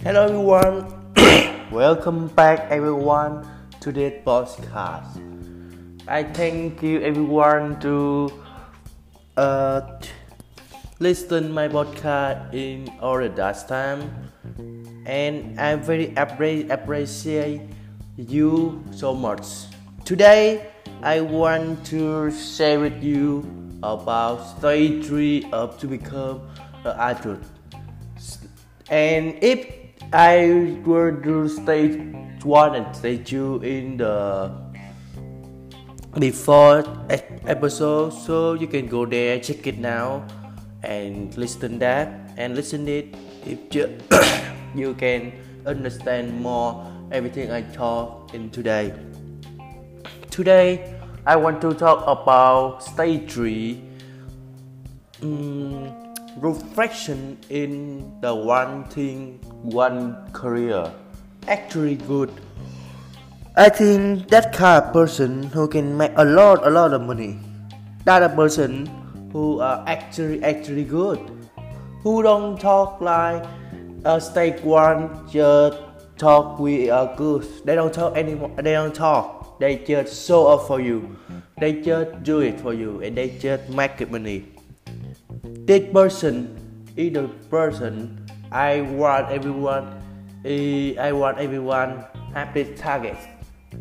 Hello everyone, welcome back everyone to this podcast. I thank you everyone to uh, listen my podcast in all the last time, and I very appre- appreciate you so much. Today I want to share with you about stage three of to become an adult. And if I were to stage one and stage two in the before episode, so you can go there, check it now, and listen that and listen it. If you, you can understand more everything I talk in today. Today, I want to talk about stage three. Um, reflection in the one thing, one career. Actually good. I think that kind of person who can make a lot, a lot of money. That a person who are actually, actually good. Who don't talk like a stage one, just talk we are good. They don't talk anymore. They don't talk. They just show up for you. They just do it for you, and they just make money. This person is the person I want everyone. Eh, I want everyone happy target.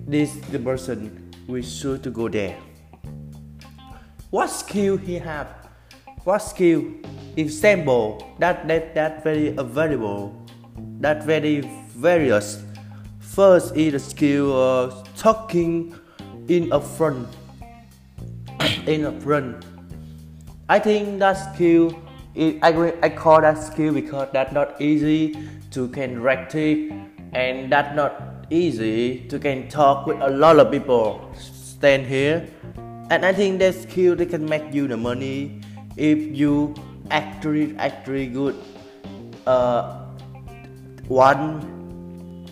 This is the person we should to go there. What skill he have? What skill? Example that that that very available. That very various. First is the skill of talking in a front. in a front. I think that skill I, I call that skill because that's not easy to can receive and that's not easy to can talk with a lot of people stand here and I think that skill that can make you the money if you actually actually good uh, one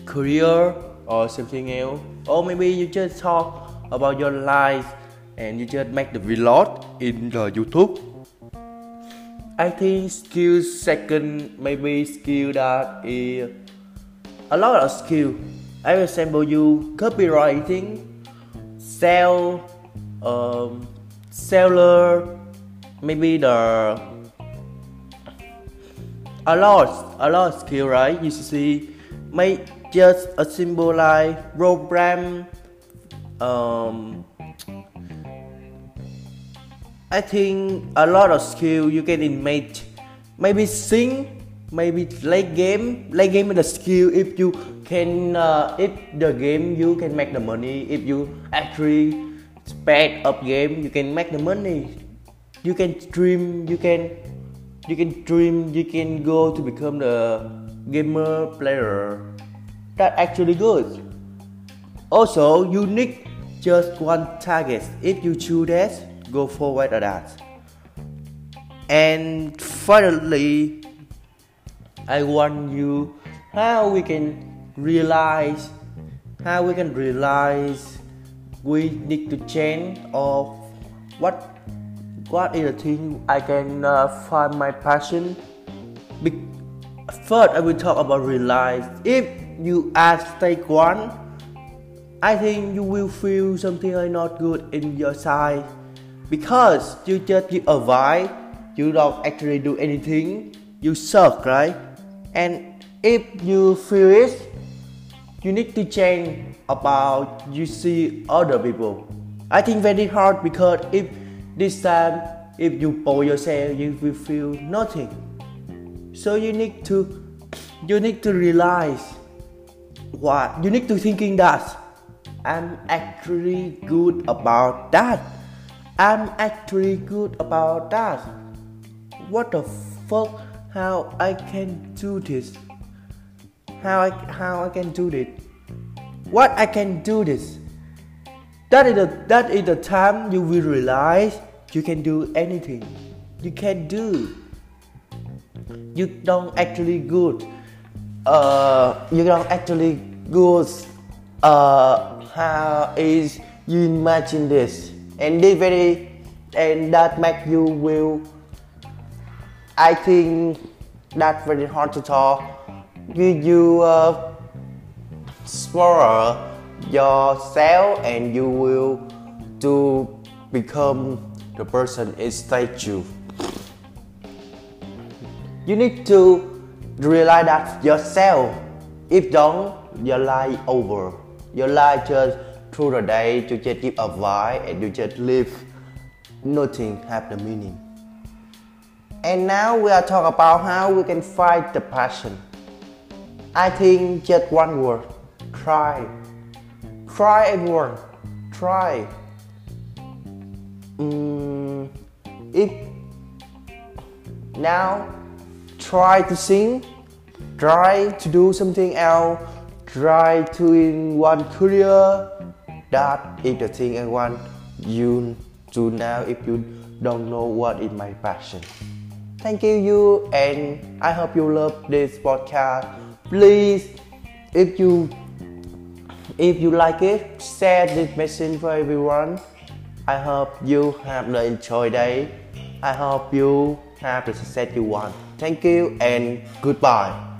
career or something else or maybe you just talk about your life and you just make the vlog in the YouTube. I think skill second maybe skill that is a lot of skill. I will sample you copywriting, sell, um, seller, maybe the a lot a lot of skill right you see make just a simple like program um I think a lot of skill you can image. Maybe sing, maybe play game. Play game is a skill. If you can, uh, if the game you can make the money. If you actually spend up game, you can make the money. You can stream. You can, you can dream. You can go to become the gamer player. That actually good. Also, you need just one target. If you choose that go forward or that. And finally, I want you how we can realize how we can realize we need to change or what what is the thing I can uh, find my passion. Be- First, I will talk about realize. If you ask take one, I think you will feel something not good in your side. Because you just give advice you don't actually do anything you suck right? And if you feel it you need to change about you see other people. I think very hard because if this time if you pull yourself you will feel nothing. So you need to you need to realize what you need to thinking that i'm actually good about that I'm actually good about that. What the fuck? How I can do this? How I how I can do this? What I can do this? That is the that is the time you will realize you can do anything. You can do. You don't actually good. Uh, you don't actually good. Uh, how is you imagine this? and this very and that make you will I think that's very hard to talk. You you uh, explore yourself and you will to become the person inside you. You need to realize that yourself. If don't, your life over. Your life just through the day you just give advice and you just live. Nothing have the meaning. And now we are talking about how we can fight the passion. I think just one word. Try. Try everyone. Try. Mm, if now try to sing, try to do something else, try to in one career. That is the thing I want you to now if you don't know what is my passion. Thank you, you, and I hope you love this podcast. Please, if you if you like it, share this message for everyone. I hope you have the enjoy day. I hope you have the success you want. Thank you and goodbye.